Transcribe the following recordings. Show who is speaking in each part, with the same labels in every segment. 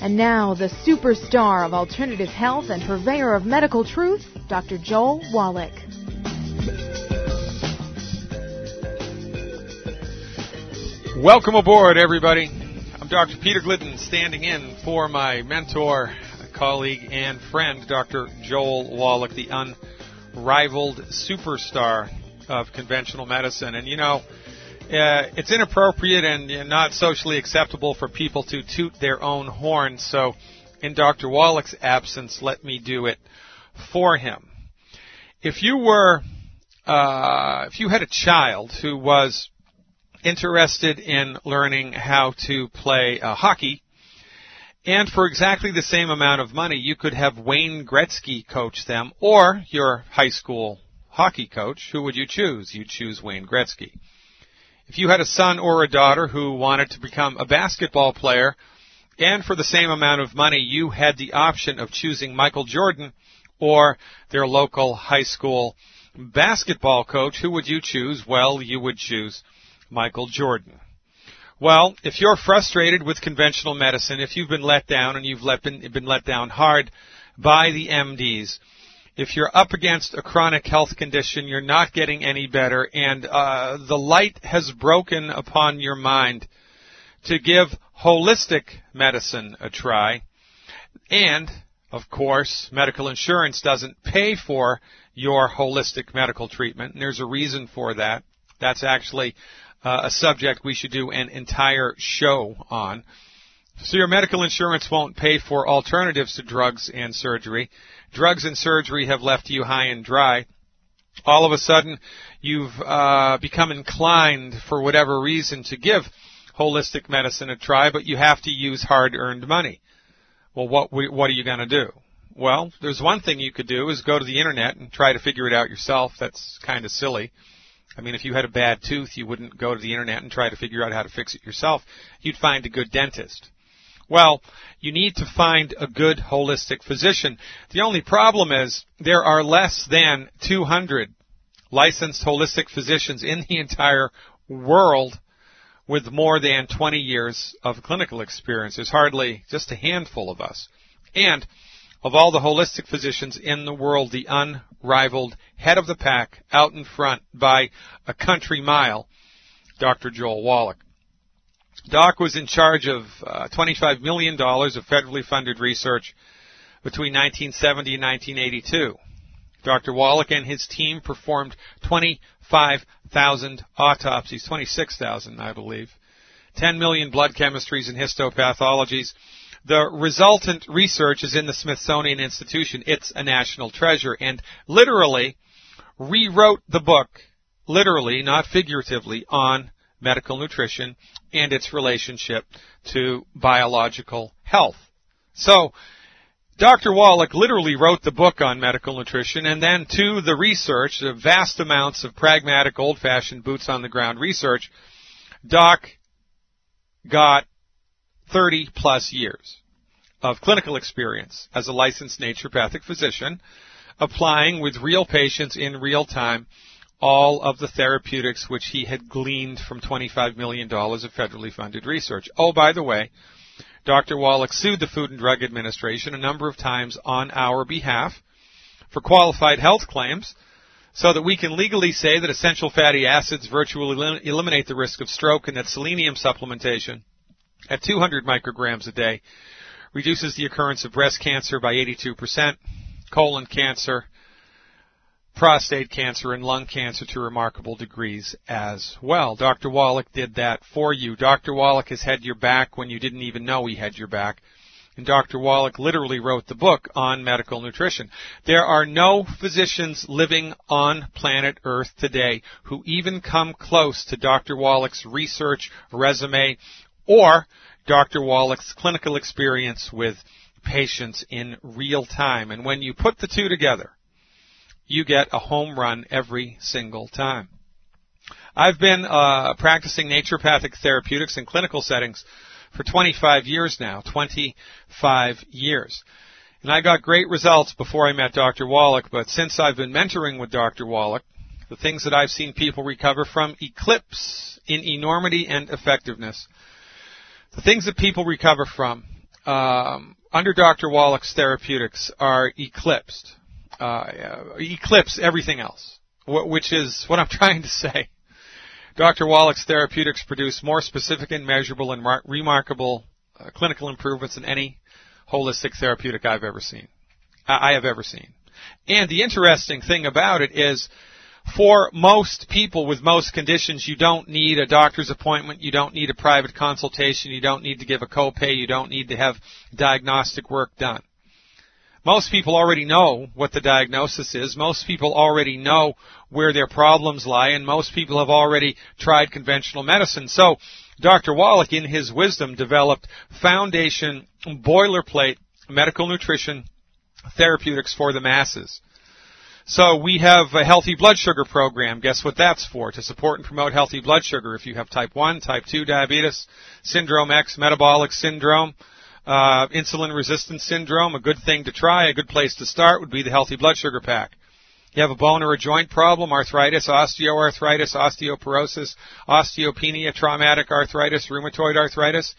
Speaker 1: And now, the superstar of alternative health and purveyor of medical truth, Dr. Joel Wallach.
Speaker 2: Welcome aboard, everybody. I'm Dr. Peter Glidden, standing in for my mentor, colleague, and friend, Dr. Joel Wallach, the unrivaled superstar of conventional medicine. And you know, uh, it's inappropriate and not socially acceptable for people to toot their own horn. So, in Dr. Wallach's absence, let me do it for him. If you were, uh, if you had a child who was interested in learning how to play uh, hockey, and for exactly the same amount of money, you could have Wayne Gretzky coach them, or your high school hockey coach. Who would you choose? You'd choose Wayne Gretzky. If you had a son or a daughter who wanted to become a basketball player, and for the same amount of money, you had the option of choosing Michael Jordan or their local high school basketball coach, who would you choose? Well, you would choose Michael Jordan. Well, if you're frustrated with conventional medicine, if you've been let down and you've let, been, been let down hard by the MDs, if you're up against a chronic health condition, you're not getting any better, and uh, the light has broken upon your mind to give holistic medicine a try, and of course, medical insurance doesn't pay for your holistic medical treatment, and there's a reason for that. That's actually uh, a subject we should do an entire show on. So your medical insurance won't pay for alternatives to drugs and surgery. Drugs and surgery have left you high and dry. All of a sudden, you've uh, become inclined, for whatever reason, to give holistic medicine a try, but you have to use hard-earned money. Well, what what are you going to do? Well, there's one thing you could do is go to the internet and try to figure it out yourself. That's kind of silly. I mean, if you had a bad tooth, you wouldn't go to the internet and try to figure out how to fix it yourself. You'd find a good dentist. Well, you need to find a good holistic physician. The only problem is there are less than 200 licensed holistic physicians in the entire world with more than 20 years of clinical experience. There's hardly just a handful of us. And of all the holistic physicians in the world, the unrivaled head of the pack, out in front by a country mile, Dr. Joel Wallach. Doc was in charge of uh, $25 million of federally funded research between 1970 and 1982. Dr. Wallach and his team performed 25,000 autopsies, 26,000, I believe, 10 million blood chemistries and histopathologies. The resultant research is in the Smithsonian Institution. It's a national treasure and literally rewrote the book, literally, not figuratively, on medical nutrition and its relationship to biological health. So, Dr. Wallach literally wrote the book on medical nutrition and then to the research, the vast amounts of pragmatic, old-fashioned, boots on the ground research, Doc got 30 plus years of clinical experience as a licensed naturopathic physician, applying with real patients in real time all of the therapeutics which he had gleaned from $25 million of federally funded research. Oh, by the way, Dr. Wallach sued the Food and Drug Administration a number of times on our behalf for qualified health claims so that we can legally say that essential fatty acids virtually eliminate the risk of stroke and that selenium supplementation at 200 micrograms a day reduces the occurrence of breast cancer by 82%, colon cancer, prostate cancer and lung cancer to remarkable degrees as well. Dr. Wallach did that for you. Dr. Wallach has had your back when you didn't even know he had your back. And Dr. Wallach literally wrote the book on medical nutrition. There are no physicians living on planet Earth today who even come close to Dr. Wallach's research resume or Dr. Wallach's clinical experience with patients in real time. And when you put the two together, you get a home run every single time. I've been uh, practicing naturopathic therapeutics in clinical settings for 25 years now. 25 years. And I got great results before I met Dr. Wallach, but since I've been mentoring with Dr. Wallach, the things that I've seen people recover from eclipse in enormity and effectiveness. The things that people recover from um, under Dr. Wallach's therapeutics are eclipsed, uh, eclipse everything else, which is what I'm trying to say. Dr. Wallach's therapeutics produce more specific and measurable and mar- remarkable uh, clinical improvements than any holistic therapeutic I've ever seen. I have ever seen. And the interesting thing about it is for most people with most conditions, you don't need a doctor's appointment, you don't need a private consultation, you don't need to give a copay, you don't need to have diagnostic work done. Most people already know what the diagnosis is. Most people already know where their problems lie, and most people have already tried conventional medicine. So, Dr. Wallach, in his wisdom, developed foundation boilerplate medical nutrition therapeutics for the masses. So we have a healthy blood sugar program. Guess what that's for? To support and promote healthy blood sugar. If you have type 1, type 2 diabetes, syndrome X, metabolic syndrome, uh, insulin resistance syndrome, a good thing to try, a good place to start would be the healthy blood sugar pack. You have a bone or a joint problem, arthritis, osteoarthritis, osteoporosis, osteopenia, traumatic arthritis, rheumatoid arthritis.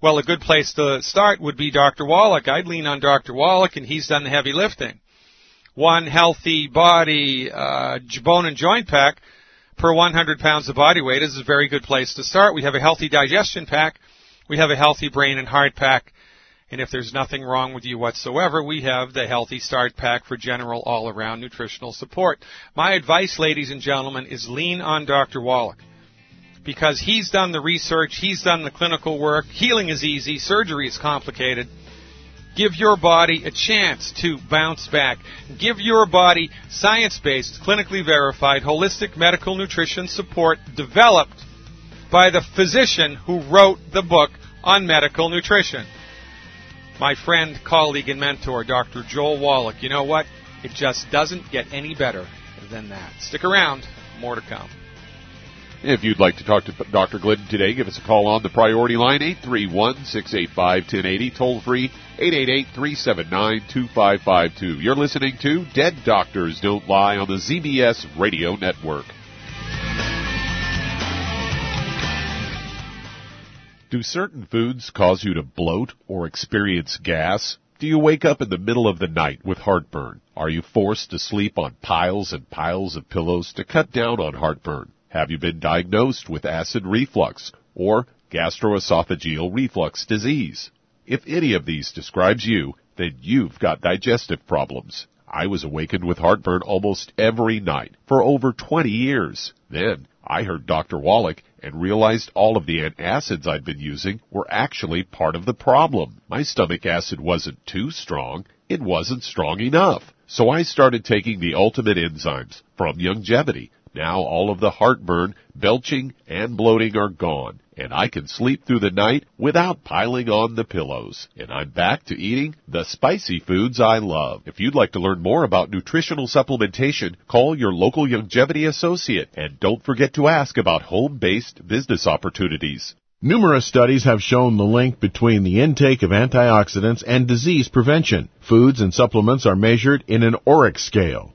Speaker 2: Well, a good place to start would be Dr. Wallach. I'd lean on Dr. Wallach and he's done the heavy lifting one healthy body uh, bone and joint pack per 100 pounds of body weight is a very good place to start. We have a healthy digestion pack. We have a healthy brain and heart pack. And if there's nothing wrong with you whatsoever, we have the Healthy Start Pack for general all-around nutritional support. My advice, ladies and gentlemen, is lean on Dr. Wallach. Because he's done the research, he's done the clinical work. Healing is easy, surgery is complicated. Give your body a chance to bounce back. Give your body science based, clinically verified, holistic medical nutrition support developed by the physician who wrote the book on medical nutrition. My friend, colleague, and mentor, Dr. Joel Wallach. You know what? It just doesn't get any better than that. Stick around, more to come.
Speaker 3: If you'd like to talk to Dr. Glidden today, give us a call on the priority line, 831-685-1080, toll free, 888-379-2552. You're listening to Dead Doctors Don't Lie on the ZBS Radio Network. Do certain foods cause you to bloat or experience gas? Do you wake up in the middle of the night with heartburn? Are you forced to sleep on piles and piles of pillows to cut down on heartburn? Have you been diagnosed with acid reflux or gastroesophageal reflux disease? If any of these describes you, then you've got digestive problems. I was awakened with heartburn almost every night for over 20 years. Then I heard Dr. Wallach and realized all of the antacids I'd been using were actually part of the problem. My stomach acid wasn't too strong, it wasn't strong enough. So I started taking the ultimate enzymes from Youngevity now all of the heartburn, belching, and bloating are gone, and I can sleep through the night without piling on the pillows. And I'm back to eating the spicy foods I love. If you'd like to learn more about nutritional supplementation, call your local Youngevity associate, and don't forget to ask about home-based business opportunities.
Speaker 4: Numerous studies have shown the link between the intake of antioxidants and disease prevention. Foods and supplements are measured in an ORAC scale.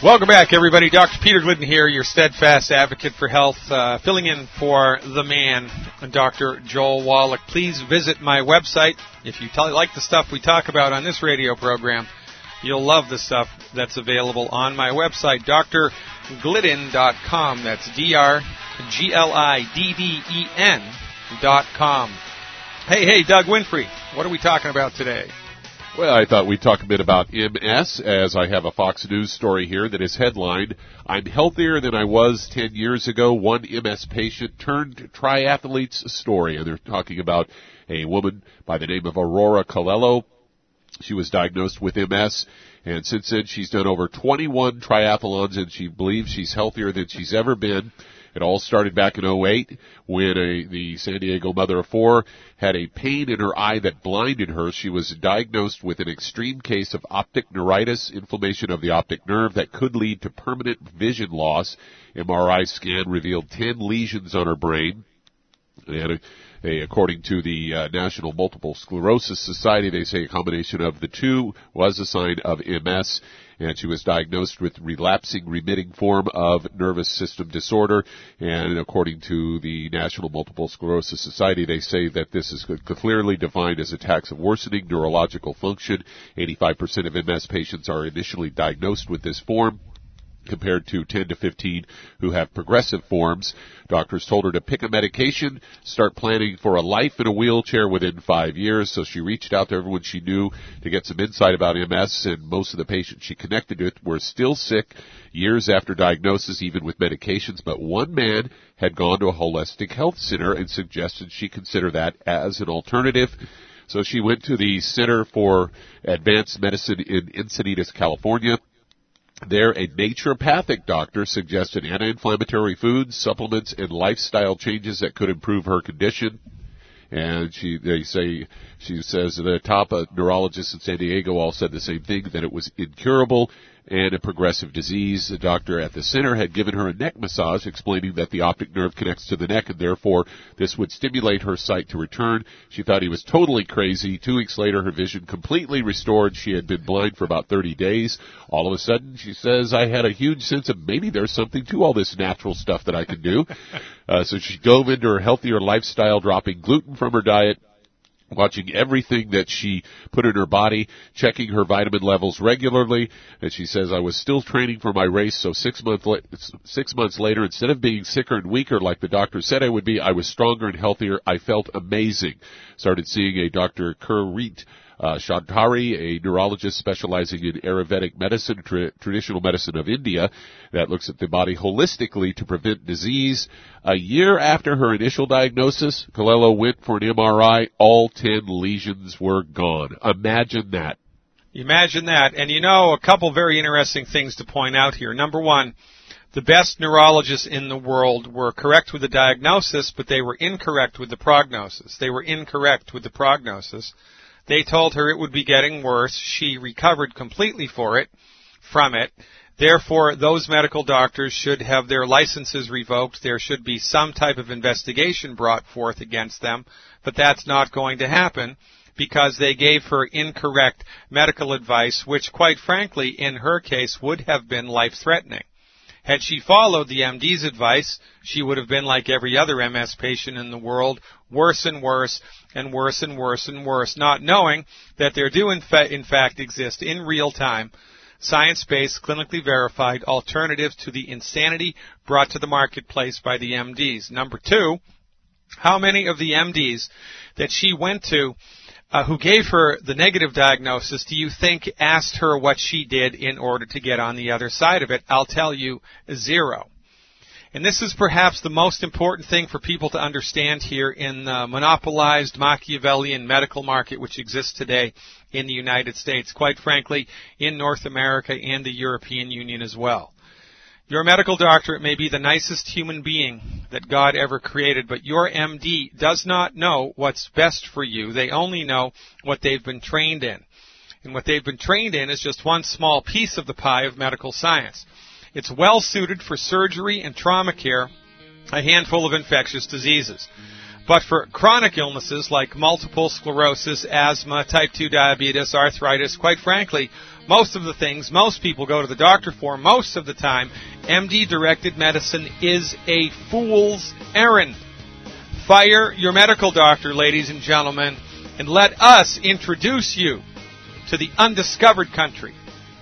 Speaker 2: Welcome back, everybody. Dr. Peter Glidden here, your steadfast advocate for health, uh, filling in for the man, Dr. Joel Wallach. Please visit my website. If you tell, like the stuff we talk about on this radio program, you'll love the stuff that's available on my website, drglidden.com. That's D-R-G-L-I-D-D-E-N dot com. Hey, hey, Doug Winfrey, what are we talking about today?
Speaker 3: Well, I thought we'd talk a bit about MS as I have a Fox News story here that is headlined, I'm healthier than I was 10 years ago. One MS patient turned triathlete's story. And they're talking about a woman by the name of Aurora Colello. She was diagnosed with MS and since then she's done over 21 triathlons and she believes she's healthier than she's ever been. It all started back in 08 when a, the San Diego mother of four had a pain in her eye that blinded her. She was diagnosed with an extreme case of optic neuritis, inflammation of the optic nerve that could lead to permanent vision loss. MRI scan revealed 10 lesions on her brain. And a, according to the uh, National Multiple Sclerosis Society, they say a combination of the two was a sign of MS and she was diagnosed with relapsing remitting form of nervous system disorder. And according to the National Multiple Sclerosis Society, they say that this is clearly defined as attacks of worsening neurological function. 85% of MS patients are initially diagnosed with this form compared to 10 to 15 who have progressive forms. Doctors told her to pick a medication, start planning for a life in a wheelchair within five years. So she reached out to everyone she knew to get some insight about MS, and most of the patients she connected with were still sick years after diagnosis, even with medications. But one man had gone to a holistic health center and suggested she consider that as an alternative. So she went to the Center for Advanced Medicine in Encinitas, California there, a naturopathic doctor suggested anti-inflammatory foods, supplements, and lifestyle changes that could improve her condition. And she, they say, she says the top neurologists in San Diego all said the same thing, that it was incurable and a progressive disease. The doctor at the center had given her a neck massage, explaining that the optic nerve connects to the neck and therefore this would stimulate her sight to return. She thought he was totally crazy. Two weeks later, her vision completely restored. She had been blind for about 30 days. All of a sudden, she says, I had a huge sense of maybe there's something to all this natural stuff that I can do. Uh, so she dove into her healthier lifestyle, dropping gluten from her diet, watching everything that she put in her body, checking her vitamin levels regularly, and she says I was still training for my race. So six months la- six months later, instead of being sicker and weaker like the doctor said I would be, I was stronger and healthier. I felt amazing. Started seeing a Dr. Kulreet uh, Shantari, a neurologist specializing in Ayurvedic medicine, tra- traditional medicine of India, that looks at the body holistically to prevent disease. A year after her initial diagnosis, Colello went for an MRI. All 10 lesions were gone. Imagine that.
Speaker 2: Imagine that. And you know, a couple very interesting things to point out here. Number one, the best neurologists in the world were correct with the diagnosis, but they were incorrect with the prognosis. They were incorrect with the prognosis. They told her it would be getting worse. She recovered completely for it, from it. Therefore, those medical doctors should have their licenses revoked. There should be some type of investigation brought forth against them, but that's not going to happen because they gave her incorrect medical advice, which quite frankly, in her case, would have been life threatening. Had she followed the MD's advice, she would have been like every other MS patient in the world, worse and worse and worse and worse and worse, not knowing that there do in, fa- in fact exist in real time science-based, clinically verified alternatives to the insanity brought to the marketplace by the MDs. Number two, how many of the MDs that she went to uh, who gave her the negative diagnosis, do you think asked her what she did in order to get on the other side of it? I'll tell you, zero. And this is perhaps the most important thing for people to understand here in the monopolized Machiavellian medical market which exists today in the United States, quite frankly, in North America and the European Union as well. Your medical doctor may be the nicest human being that God ever created, but your MD does not know what's best for you. They only know what they've been trained in. And what they've been trained in is just one small piece of the pie of medical science. It's well suited for surgery and trauma care, a handful of infectious diseases. But for chronic illnesses like multiple sclerosis, asthma, type 2 diabetes, arthritis, quite frankly, most of the things most people go to the doctor for most of the time, MD directed medicine is a fool's errand. Fire your medical doctor, ladies and gentlemen, and let us introduce you to the undiscovered country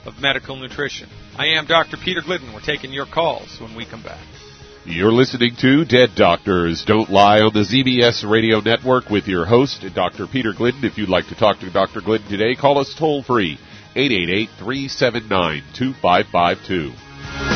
Speaker 2: of medical nutrition. I am Dr. Peter Glidden. We're taking your calls when we come back.
Speaker 3: You're listening to Dead Doctors Don't Lie on the ZBS Radio Network with your host, Dr. Peter Glidden. If you'd like to talk to Dr. Glidden today, call us toll free, 888-379-2552.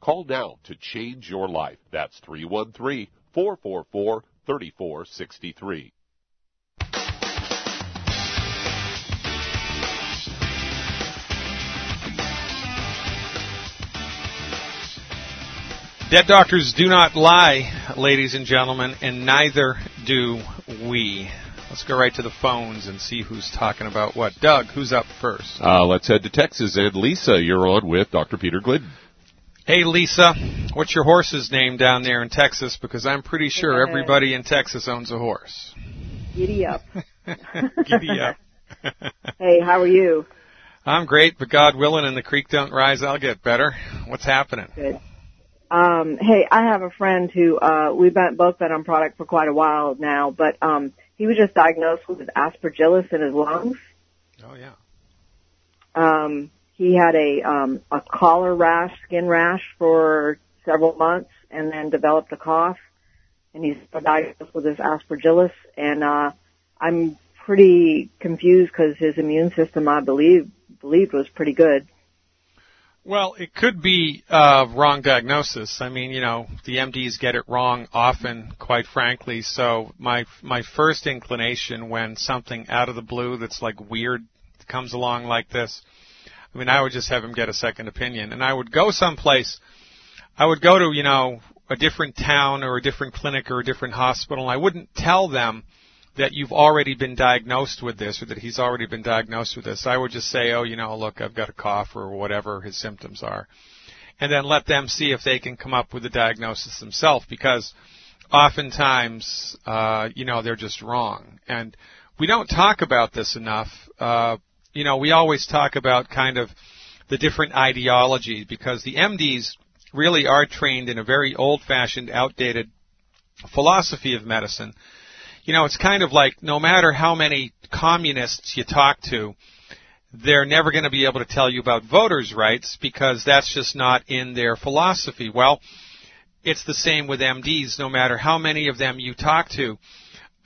Speaker 3: Call now to change your life. That's 313-444-3463.
Speaker 2: Dead doctors do not lie, ladies and gentlemen, and neither do we. Let's go right to the phones and see who's talking about what. Doug, who's up first?
Speaker 3: Uh, let's head to Texas. And Lisa, you're on with Dr. Peter Glidden.
Speaker 2: Hey, Lisa, what's your horse's name down there in Texas? Because I'm pretty sure everybody in Texas owns a horse.
Speaker 5: Giddy up.
Speaker 2: Giddy up.
Speaker 5: hey, how are you?
Speaker 2: I'm great, but God willing and the creek don't rise, I'll get better. What's happening?
Speaker 5: Good. Um, hey, I have a friend who uh, we've been, both been on product for quite a while now, but um, he was just diagnosed with aspergillus in his lungs.
Speaker 2: Oh yeah.
Speaker 5: Um, he had a um, a collar rash, skin rash for several months, and then developed a cough, and he's diagnosed with this aspergillus. And uh, I'm pretty confused because his immune system, I believe, believed was pretty good.
Speaker 2: Well, it could be uh, wrong diagnosis. I mean, you know, the MDs get it wrong often, quite frankly. So my my first inclination when something out of the blue that's like weird comes along like this, I mean, I would just have him get a second opinion, and I would go someplace. I would go to you know a different town or a different clinic or a different hospital. And I wouldn't tell them that you've already been diagnosed with this or that he's already been diagnosed with this. I would just say, oh, you know, look, I've got a cough or whatever his symptoms are. And then let them see if they can come up with a diagnosis themselves because oftentimes, uh, you know, they're just wrong. And we don't talk about this enough. Uh, you know, we always talk about kind of the different ideologies because the MDs really are trained in a very old fashioned, outdated philosophy of medicine you know, it's kind of like no matter how many communists you talk to, they're never going to be able to tell you about voters' rights because that's just not in their philosophy. Well, it's the same with MDs. No matter how many of them you talk to,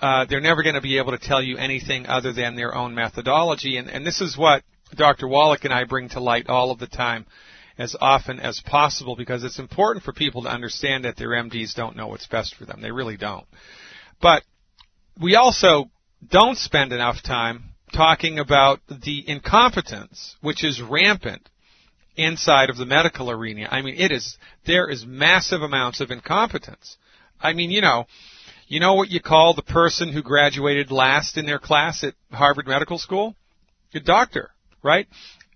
Speaker 2: uh, they're never going to be able to tell you anything other than their own methodology. And, and this is what Dr. Wallach and I bring to light all of the time as often as possible because it's important for people to understand that their MDs don't know what's best for them. They really don't. But we also don't spend enough time talking about the incompetence, which is rampant inside of the medical arena. I mean, it is, there is massive amounts of incompetence. I mean, you know, you know what you call the person who graduated last in their class at Harvard Medical School? A doctor, right?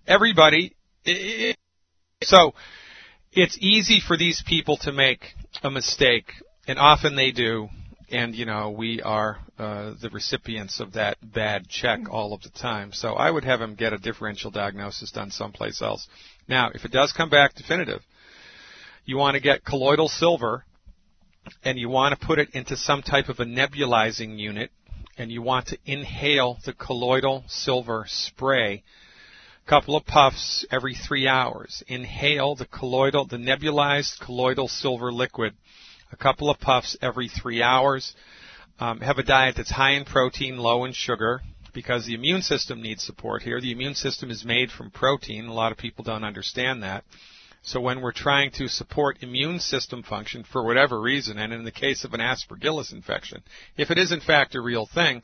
Speaker 2: Everybody. So, it's easy for these people to make a mistake, and often they do, and you know we are uh, the recipients of that bad check all of the time. So I would have him get a differential diagnosis done someplace else. Now, if it does come back definitive, you want to get colloidal silver, and you want to put it into some type of a nebulizing unit, and you want to inhale the colloidal silver spray. A couple of puffs every three hours. Inhale the colloidal, the nebulized colloidal silver liquid a couple of puffs every three hours. Um, have a diet that's high in protein, low in sugar, because the immune system needs support here. The immune system is made from protein. A lot of people don't understand that. So when we're trying to support immune system function for whatever reason, and in the case of an aspergillus infection, if it is in fact a real thing,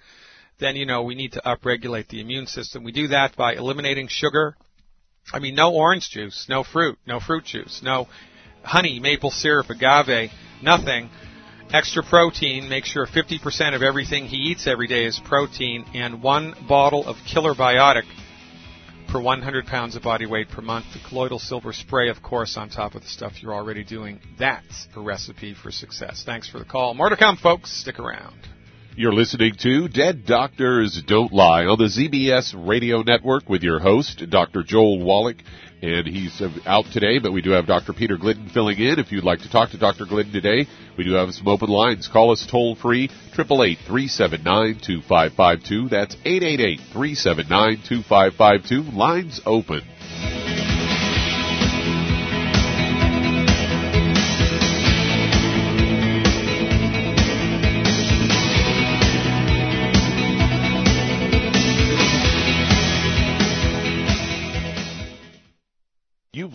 Speaker 2: then you know we need to upregulate the immune system. We do that by eliminating sugar. I mean, no orange juice, no fruit, no fruit juice, no honey, maple syrup, agave, nothing. Extra protein, make sure 50% of everything he eats every day is protein, and one bottle of Killer Biotic per 100 pounds of body weight per month. The colloidal silver spray, of course, on top of the stuff you're already doing. That's a recipe for success. Thanks for the call. More to come, folks. Stick around.
Speaker 3: You're listening to Dead Doctors Don't Lie on the ZBS Radio Network with your host, Dr. Joel Wallach and he's out today, but we do have Dr. Peter Glidden filling in. If you'd like to talk to Dr. Glidden today, we do have some open lines. Call us toll free, 888-379-2552. That's 888-379-2552. Lines open.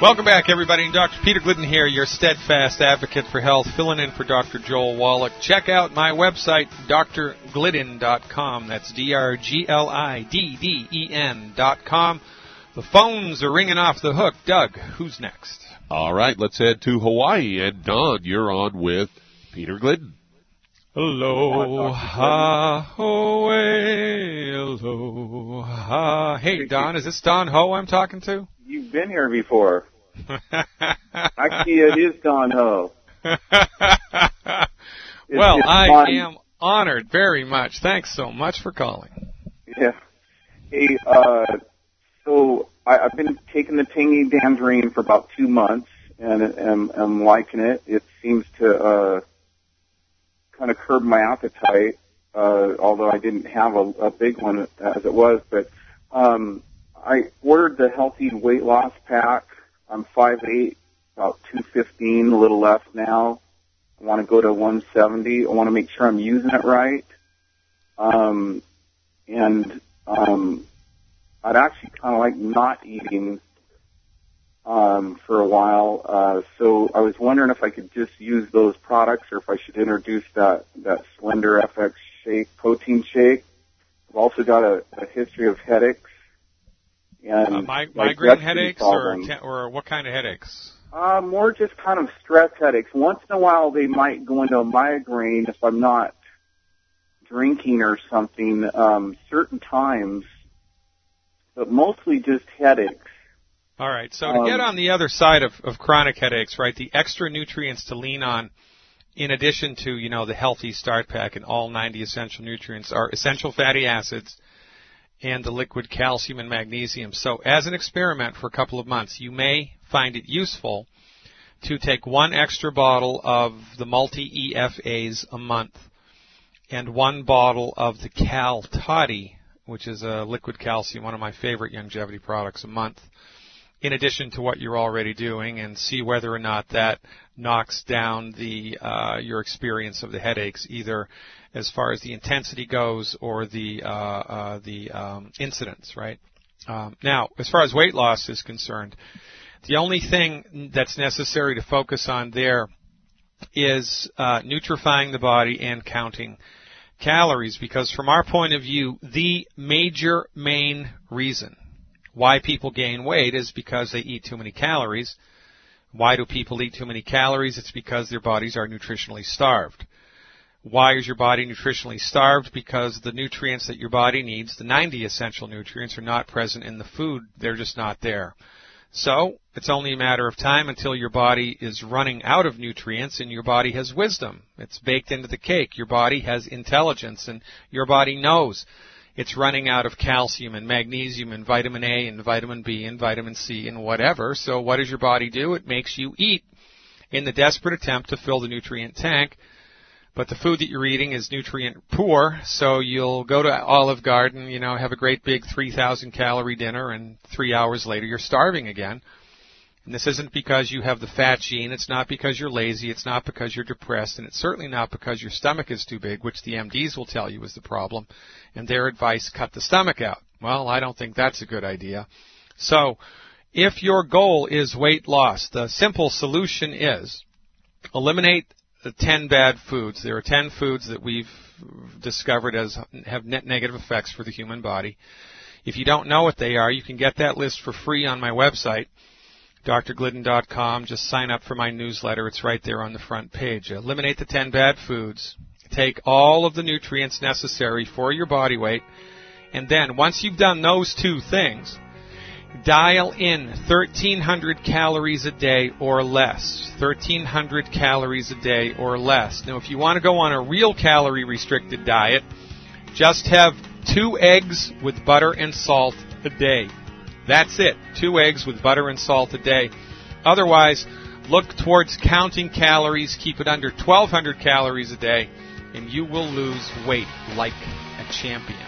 Speaker 2: Welcome back, everybody. Dr. Peter Glidden here, your steadfast advocate for health, filling in for Dr. Joel Wallach. Check out my website, drglidden.com. That's D-R-G-L-I-D-D-E-N.com. The phones are ringing off the hook. Doug, who's next?
Speaker 3: All right, let's head to Hawaii. And Don, you're on with Peter Glidden.
Speaker 2: Aloha, hoe, aloha. Hey, Don, is this Don Ho I'm talking to?
Speaker 6: You've been here before. Actually, it is Don Ho.
Speaker 2: well, I fun. am honored very much. Thanks so much for calling.
Speaker 6: Yeah. Hey, uh, so I, I've been taking the tangy tangerine for about two months, and I'm, I'm liking it. It seems to uh, kind of curb my appetite, uh, although I didn't have a, a big one as it was. But um, I ordered the healthy weight loss pack. I'm 5'8", about 215, a little less now. I want to go to 170. I want to make sure I'm using it right. Um, and um, I'd actually kind of like not eating um, for a while. Uh, so I was wondering if I could just use those products, or if I should introduce that that Slender FX shake, protein shake. I've also got a, a history of headaches and
Speaker 2: uh, my, migraine headaches or or what kind of headaches?
Speaker 6: Uh, more just kind of stress headaches. Once in a while, they might go into a migraine if I'm not drinking or something. Um, certain times, but mostly just headaches.
Speaker 2: All right. So to um, get on the other side of, of chronic headaches, right, the extra nutrients to lean on, in addition to you know the healthy start pack and all 90 essential nutrients, are essential fatty acids and the liquid calcium and magnesium. So as an experiment for a couple of months, you may find it useful to take one extra bottle of the multi EFAs a month and one bottle of the Cal Toddy, which is a liquid calcium, one of my favorite Youngevity products a month, in addition to what you're already doing, and see whether or not that knocks down the uh, your experience of the headaches, either as far as the intensity goes or the uh, uh, the um, incidence, right? Um, now, as far as weight loss is concerned, the only thing that's necessary to focus on there is uh, nutrifying the body and counting calories, because from our point of view, the major main reason why people gain weight is because they eat too many calories. Why do people eat too many calories? It's because their bodies are nutritionally starved Why is your body nutritionally starved? Because the nutrients that your body needs, the 90 essential nutrients, are not present in the food. They're just not there. So, it's only a matter of time until your body is running out of nutrients and your body has wisdom. It's baked into the cake. Your body has intelligence and your body knows it's running out of calcium and magnesium and vitamin A and vitamin B and vitamin C and whatever. So what does your body do? It makes you eat in the desperate attempt to fill the nutrient tank but the food that you're eating is nutrient poor, so you'll go to Olive Garden, you know, have a great big 3,000 calorie dinner, and three hours later you're starving again. And this isn't because you have the fat gene, it's not because you're lazy, it's not because you're depressed, and it's certainly not because your stomach is too big, which the MDs will tell you is the problem, and their advice, cut the stomach out. Well, I don't think that's a good idea. So, if your goal is weight loss, the simple solution is eliminate the 10 bad foods. There are 10 foods that we've discovered as have net negative effects for the human body. If you don't know what they are, you can get that list for free on my website, drglidden.com. Just sign up for my newsletter. It's right there on the front page. Eliminate the 10 bad foods. Take all of the nutrients necessary for your body weight. And then once you've done those two things, dial in 1300 calories a day or less. 1300 calories a day or less. Now, if you want to go on a real calorie restricted diet, just have two eggs with butter and salt a day. That's it. Two eggs with butter and salt a day. Otherwise, look towards counting calories, keep it under 1200 calories a day, and you will lose weight like a champion.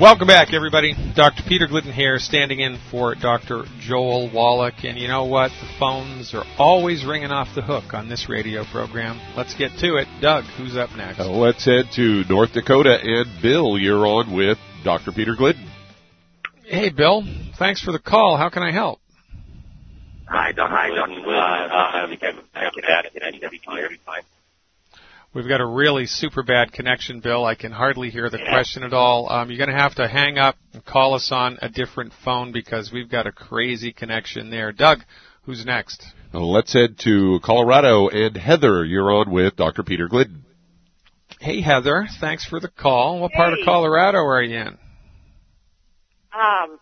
Speaker 2: Welcome back, everybody. Dr. Peter Glidden here, standing in for Dr. Joel Wallach. And you know what? The phones are always ringing off the hook on this radio program. Let's get to it. Doug, who's up next?
Speaker 3: Uh, let's head to North Dakota. And Bill, you're on with Dr. Peter Glidden.
Speaker 2: Hey, Bill. Thanks for the call. How can I help?
Speaker 7: Hi, Dr. Hi, Dr. Glidden. Uh, I think I can add it.
Speaker 2: We've got a really super bad connection, Bill. I can hardly hear the question at all. Um, you're going to have to hang up and call us on a different phone because we've got a crazy connection there. Doug, who's next?
Speaker 3: Well, let's head to Colorado. And Heather, you're on with Dr. Peter Glidden.
Speaker 2: Hey, Heather. Thanks for the call. What
Speaker 8: hey.
Speaker 2: part of Colorado are you in?
Speaker 8: Um,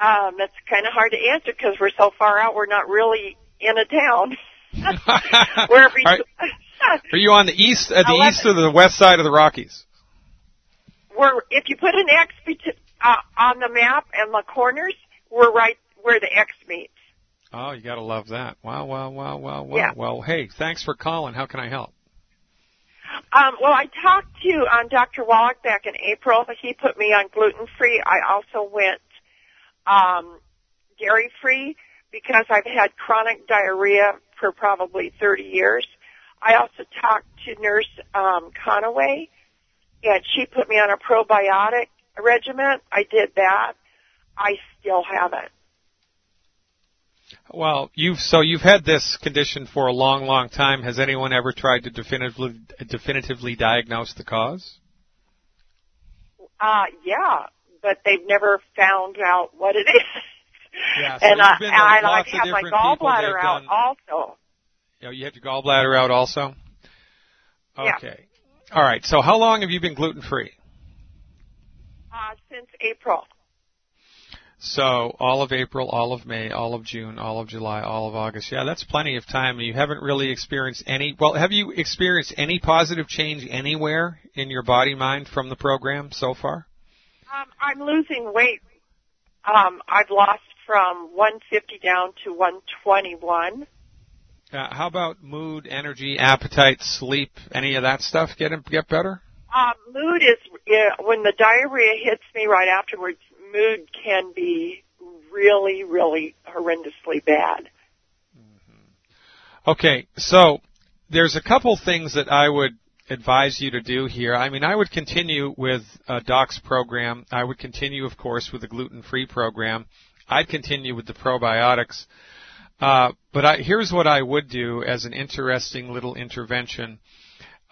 Speaker 8: Um, that's kind of hard to answer because we're so far out. We're not really in a town. Where we,
Speaker 2: Are, you on the east, uh, the
Speaker 8: Eleven.
Speaker 2: east or the west side of the Rockies?
Speaker 8: we're if you put an X bet- uh, on the map and the corners, we're right where the X meets.
Speaker 2: Oh, you gotta love that. Wow, wow, wow, wow, wow.
Speaker 8: Yeah.
Speaker 2: Well, hey, thanks for calling. How can I help?
Speaker 8: Um, well, I talked to on Dr. Wallach back in April. He put me on gluten free. I also went um, dairy free because I've had chronic diarrhea for probably 30 years. I also talked to Nurse um, Conaway, and she put me on a probiotic regimen. I did that. I still haven't.
Speaker 2: Well, you've so you've had this condition for a long, long time. Has anyone ever tried to definitively definitively diagnose the cause?
Speaker 8: Uh, yeah, but they've never found out what it is.
Speaker 2: Yeah, so
Speaker 8: and I,
Speaker 2: been
Speaker 8: and I like have my gallbladder out
Speaker 2: done-
Speaker 8: also.
Speaker 2: Know, you had your gallbladder out also.
Speaker 8: Yeah.
Speaker 2: Okay. All right. So how long have you been gluten free?
Speaker 8: Uh, since April.
Speaker 2: So all of April, all of May, all of June, all of July, all of August. Yeah, that's plenty of time. You haven't really experienced any. Well, have you experienced any positive change anywhere in your body mind from the program so far?
Speaker 8: Um, I'm losing weight. Um, I've lost from 150 down to 121.
Speaker 2: Uh, how about mood, energy, appetite, sleep, any of that stuff get get better?
Speaker 8: Um, mood is yeah, when the diarrhea hits me right afterwards. Mood can be really, really horrendously bad.
Speaker 2: Okay, so there's a couple things that I would advise you to do here. I mean, I would continue with uh, Doc's program. I would continue, of course, with the gluten-free program. I'd continue with the probiotics. Uh, but I, here's what I would do as an interesting little intervention.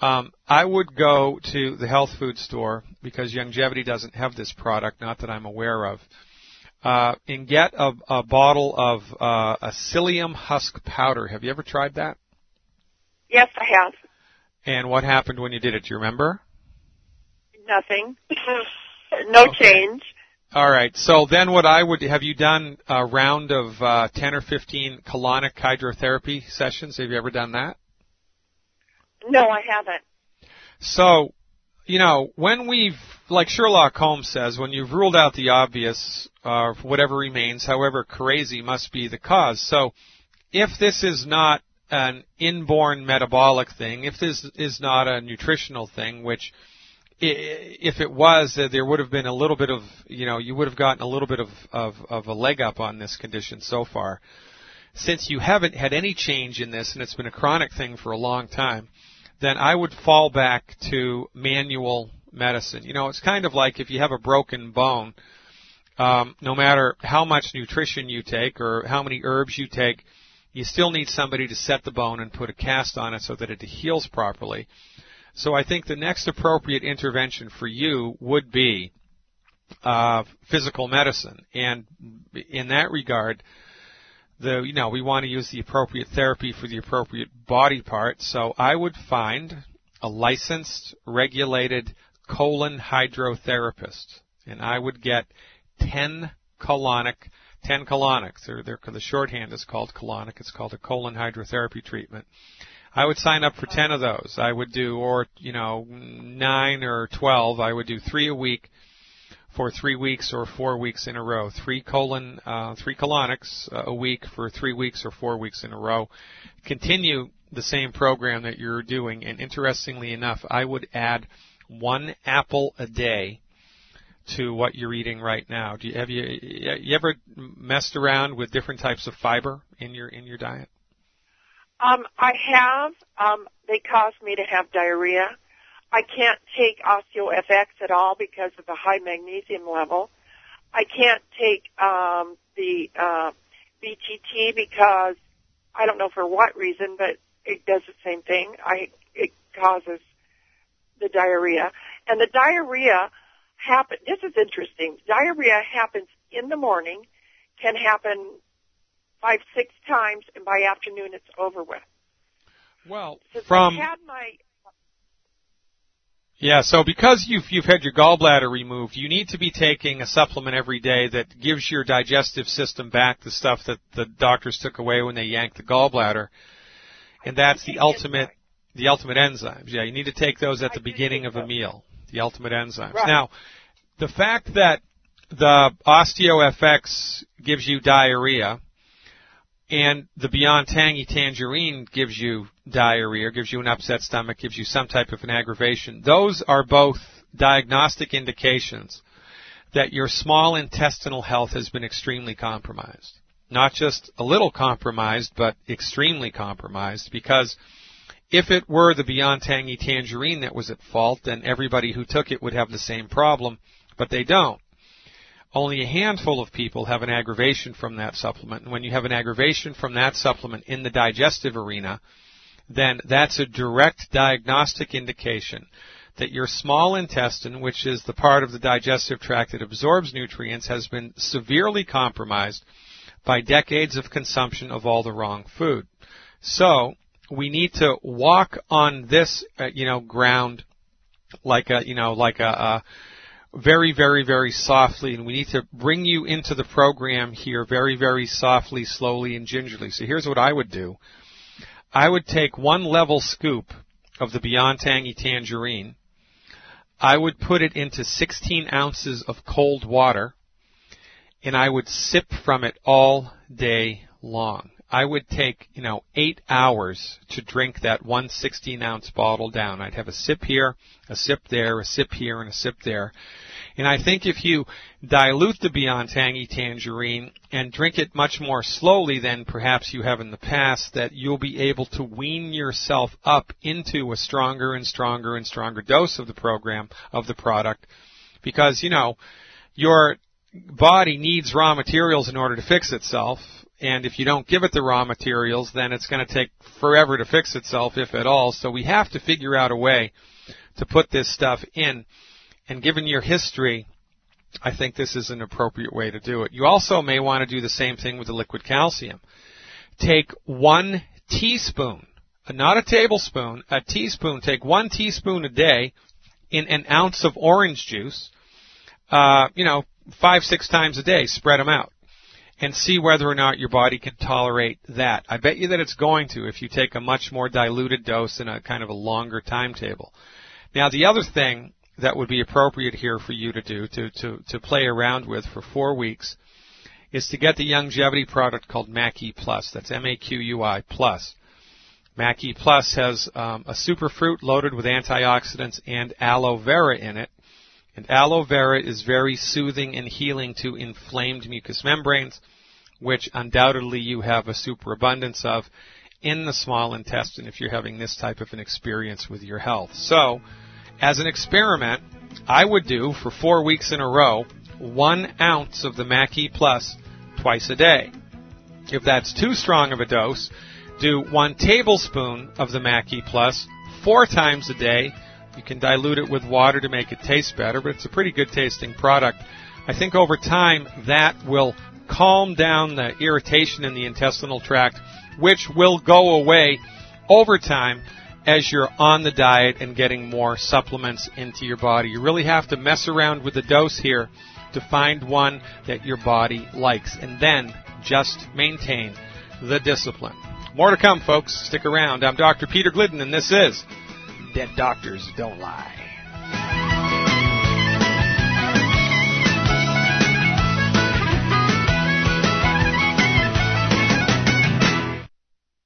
Speaker 2: Um, I would go to the health food store because Youngevity doesn't have this product, not that I'm aware of, uh, and get a, a bottle of uh, a psyllium husk powder. Have you ever tried that?
Speaker 8: Yes, I have
Speaker 2: And what happened when you did it? Do you remember?
Speaker 8: nothing. no change.
Speaker 2: All right. So then, what I would have you done a round of uh, 10 or 15 colonic hydrotherapy sessions? Have you ever done that?
Speaker 8: No, I haven't.
Speaker 2: So, you know, when we've, like Sherlock Holmes says, when you've ruled out the obvious, uh, whatever remains, however crazy must be the cause. So, if this is not an inborn metabolic thing, if this is not a nutritional thing, which if it was, uh, there would have been a little bit of, you know, you would have gotten a little bit of, of, of a leg up on this condition so far. Since you haven't had any change in this and it's been a chronic thing for a long time, then I would fall back to manual medicine. You know, it's kind of like if you have a broken bone, um, no matter how much nutrition you take or how many herbs you take, you still need somebody to set the bone and put a cast on it so that it heals properly. So I think the next appropriate intervention for you would be uh, physical medicine, and in that regard, the you know we want to use the appropriate therapy for the appropriate body part. So I would find a licensed, regulated colon hydrotherapist, and I would get 10 colonic, 10 colonics. They're, the shorthand is called colonic. It's called a colon hydrotherapy treatment. I would sign up for 10 of those. I would do, or, you know, 9 or 12. I would do 3 a week for 3 weeks or 4 weeks in a row. 3 colon, uh, 3 colonics uh, a week for 3 weeks or 4 weeks in a row. Continue the same program that you're doing, and interestingly enough, I would add one apple a day to what you're eating right now. Do you, have you you ever messed around with different types of fiber in your in your diet?
Speaker 8: Um, I have. Um, they cause me to have diarrhea. I can't take OsteoFX at all because of the high magnesium level. I can't take um, the uh, BTT because I don't know for what reason, but it does the same thing. I it causes the diarrhea, and the diarrhea happen. This is interesting. Diarrhea happens in the morning, can happen five, six times, and by afternoon it's over with.
Speaker 2: Well,
Speaker 8: Since
Speaker 2: from
Speaker 8: I had my
Speaker 2: Yeah, so because you've you've had your gallbladder removed, you need to be taking a supplement every day that gives your digestive system back the stuff that the doctors took away when they yanked the gallbladder. And that's the ultimate the ultimate enzymes. Yeah, you need to take those at the beginning of a meal. The ultimate enzymes.
Speaker 5: Right.
Speaker 2: Now, the fact that the OsteoFX gives you diarrhea and the Beyond Tangy Tangerine gives you diarrhea, gives you an upset stomach, gives you some type of an aggravation. Those are both diagnostic indications that your small intestinal health has been extremely compromised. Not just a little compromised, but extremely compromised because if it were the Beyond Tangy Tangerine that was at fault, then everybody who took it would have the same problem, but they don't only a handful of people have an aggravation from that supplement. And when you have an aggravation from that supplement in the digestive arena, then that's a direct diagnostic indication that your small intestine, which is the part of the digestive tract that absorbs nutrients, has been severely compromised by decades of consumption of all the wrong food. So, we need to walk on this, uh, you know, ground like a, you know, like a, a very, very, very softly, and we need to bring you into the program here very, very softly, slowly, and gingerly. So here's what I would do. I would take one level scoop of the Beyond Tangy Tangerine. I would put it into 16 ounces of cold water, and I would sip from it all day long. I would take, you know, eight hours to drink that one 16 ounce bottle down. I'd have a sip here, a sip there, a sip here, and a sip there. And I think if you dilute the Beyond Tangy Tangerine and drink it much more slowly than perhaps you have in the past, that you'll be able to wean yourself up into a stronger and stronger and stronger dose of the program, of the product. Because, you know, your body needs raw materials in order to fix itself. And if you don't give it the raw materials, then it's going to take forever to fix itself, if at all. So we have to figure out a way to put this stuff in. And given your history, I think this is an appropriate way to do it. You also may want to do the same thing with the liquid calcium. Take one teaspoon, not a tablespoon, a teaspoon, take one teaspoon a day in an ounce of orange juice, uh, you know, five, six times a day, spread them out. And see whether or not your body can tolerate that. I bet you that it's going to if you take a much more diluted dose in a kind of a longer timetable. Now the other thing that would be appropriate here for you to do to, to, to play around with for four weeks is to get the Youngevity product called Maqui Plus. That's M-A-Q-U-I Plus. Maqui Plus has um, a superfruit loaded with antioxidants and aloe vera in it. And aloe vera is very soothing and healing to inflamed mucous membranes, which undoubtedly you have a superabundance of in the small intestine if you're having this type of an experience with your health. So, as an experiment, I would do for four weeks in a row one ounce of the Maqui Plus twice a day. If that's too strong of a dose, do one tablespoon of the Maqui Plus four times a day. You can dilute it with water to make it taste better, but it's a pretty good tasting product. I think over time that will calm down the irritation in the intestinal tract, which will go away over time as you're on the diet and getting more supplements into your body. You really have to mess around with the dose here to find one that your body likes and then just maintain the discipline. More to come, folks. Stick around. I'm Dr. Peter Glidden, and this is Dead Doctors Don't Lie.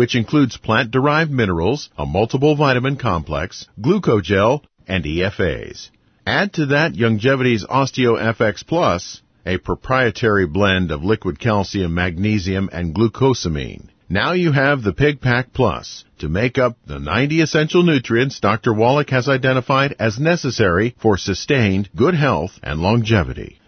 Speaker 4: which includes plant-derived minerals, a multiple vitamin complex, glucogel, and EFAs. Add to that Youngevity's OsteoFX Plus, a proprietary blend of liquid calcium, magnesium, and glucosamine. Now you have the Pig Pack Plus to make up the 90 essential nutrients Dr. Wallach has identified as necessary for sustained good health and longevity.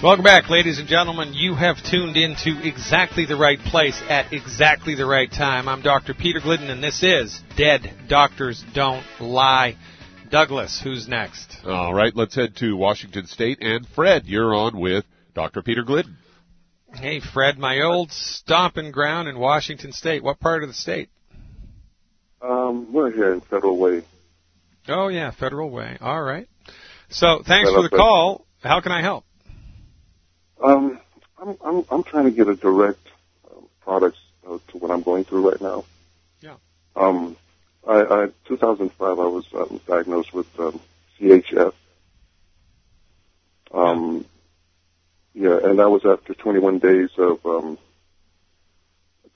Speaker 2: Welcome back, ladies and gentlemen. You have tuned into exactly the right place at exactly the right time. I'm Dr. Peter Glidden, and this is Dead Doctors Don't Lie. Douglas, who's next?
Speaker 3: All right, let's head to Washington State. And Fred, you're on with Dr. Peter Glidden.
Speaker 2: Hey, Fred, my old stomping ground in Washington State. What part of the state?
Speaker 9: Um, we're here in Federal Way.
Speaker 2: Oh, yeah, Federal Way. All right. So, thanks for the call. How can I help?
Speaker 9: Um, I'm I'm I'm trying to get a direct um, products uh, to what I'm going through right now.
Speaker 2: Yeah.
Speaker 9: Um, I, I 2005 I was um, diagnosed with um, CHF. Um, yeah, and that was after 21 days of. Um,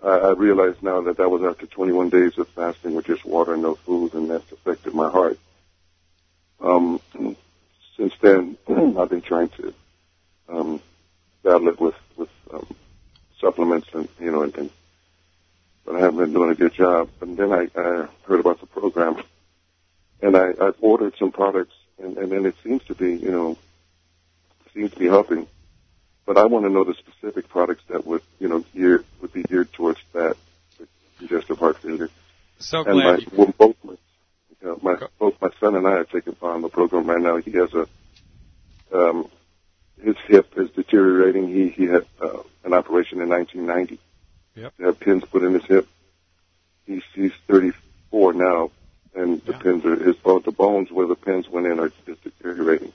Speaker 9: I, I realize now that that was after 21 days of fasting with just water and no food, and that's affected my heart. Um, since then, I've been trying to um, battle it with with um, supplements and you know and, and but I haven't been doing a good job. And then I, I heard about the program, and I, I've ordered some products, and, and then it seems to be you know seems to be helping. But I want to know the specific products that would you know gear would be geared towards that congestive heart failure.
Speaker 2: So
Speaker 9: and
Speaker 2: glad
Speaker 9: my, well, both my, you know, my both my son and I are taking part in the program right now. He has a um, his hip is deteriorating. He he had uh, an operation in 1990.
Speaker 2: Yep.
Speaker 9: They have pins put in his hip. He's he's 34 now, and the pins are his both the bones where the pins went in are just deteriorating.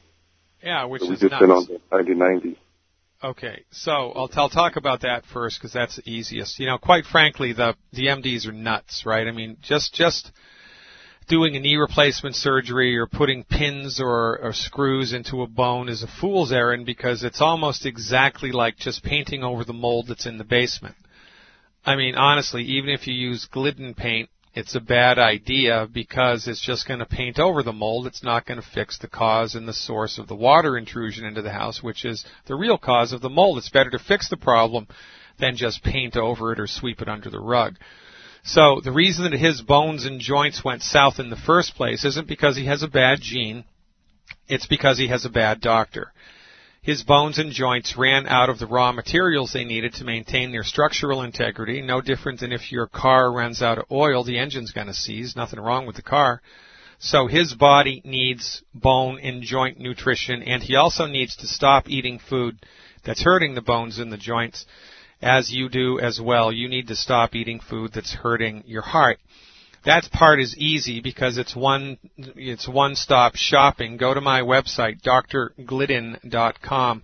Speaker 2: Yeah, which
Speaker 9: so we
Speaker 2: is
Speaker 9: just
Speaker 2: nuts.
Speaker 9: been on the 9090.
Speaker 2: Okay, so I'll, I'll talk about that first because that's the easiest. You know, quite frankly, the the MDs are nuts, right? I mean, just just doing a knee replacement surgery or putting pins or, or screws into a bone is a fool's errand because it's almost exactly like just painting over the mold that's in the basement. I mean, honestly, even if you use Glidden paint, it's a bad idea because it's just going to paint over the mold. It's not going to fix the cause and the source of the water intrusion into the house, which is the real cause of the mold. It's better to fix the problem than just paint over it or sweep it under the rug. So the reason that his bones and joints went south in the first place isn't because he has a bad gene. It's because he has a bad doctor. His bones and joints ran out of the raw materials they needed to maintain their structural integrity, no different than if your car runs out of oil, the engine's going to seize, nothing wrong with the car. So his body needs bone and joint nutrition, and he also needs to stop eating food that's hurting the bones and the joints, as you do as well. You need to stop eating food that's hurting your heart. That part is easy because it's one it's one stop shopping. Go to my website drglidden.com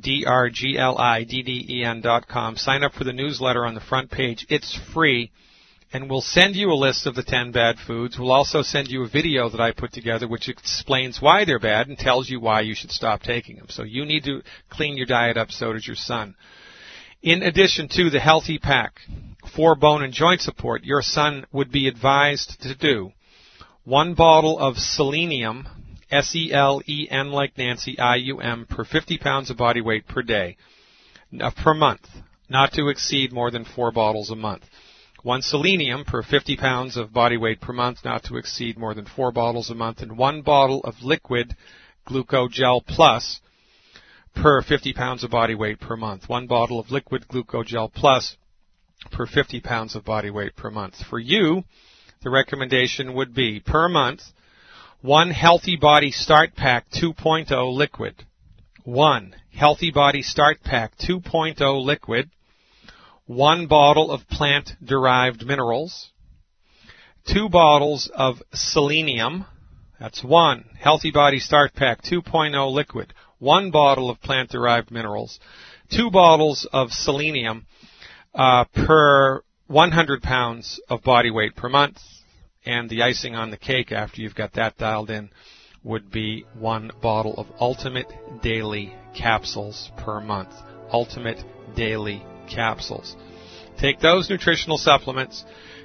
Speaker 2: D R G L I D D E N.com. Sign up for the newsletter on the front page. It's free and we'll send you a list of the 10 bad foods. We'll also send you a video that I put together which explains why they're bad and tells you why you should stop taking them. So you need to clean your diet up, so does your son. In addition to the healthy pack for bone and joint support, your son would be advised to do one bottle of selenium, S-E-L-E-N like Nancy, I-U-M, per 50 pounds of body weight per day, uh, per month, not to exceed more than four bottles a month. One selenium per 50 pounds of body weight per month, not to exceed more than four bottles a month, and one bottle of liquid glucogel plus per 50 pounds of body weight per month. One bottle of liquid glucogel plus per 50 pounds of body weight per month. For you, the recommendation would be per month, one Healthy Body Start Pack 2.0 liquid. One Healthy Body Start Pack 2.0 liquid one bottle of plant derived minerals, two bottles of selenium, that's one Healthy Body Start Pack 2.0 liquid, one bottle of plant derived minerals, two bottles of selenium uh, per 100 pounds of body weight per month, and the icing on the cake after you've got that dialed in would be one bottle of Ultimate Daily capsules per month. Ultimate Daily capsules. Take those nutritional supplements,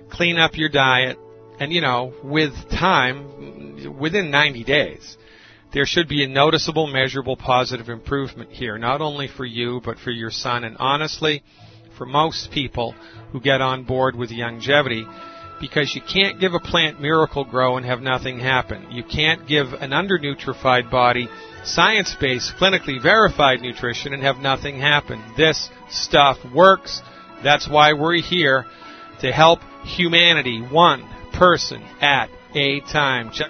Speaker 2: clean up your diet, and you know, with time, within 90 days, there should be a noticeable, measurable, positive improvement here, not only for you, but for your son. And honestly, for most people who get on board with Youngevity, because you can't give a plant miracle grow and have nothing happen. You can't give an undernutrified body science-based, clinically verified nutrition and have nothing happen. This stuff works. That's why we're here to help humanity one person at a time. Check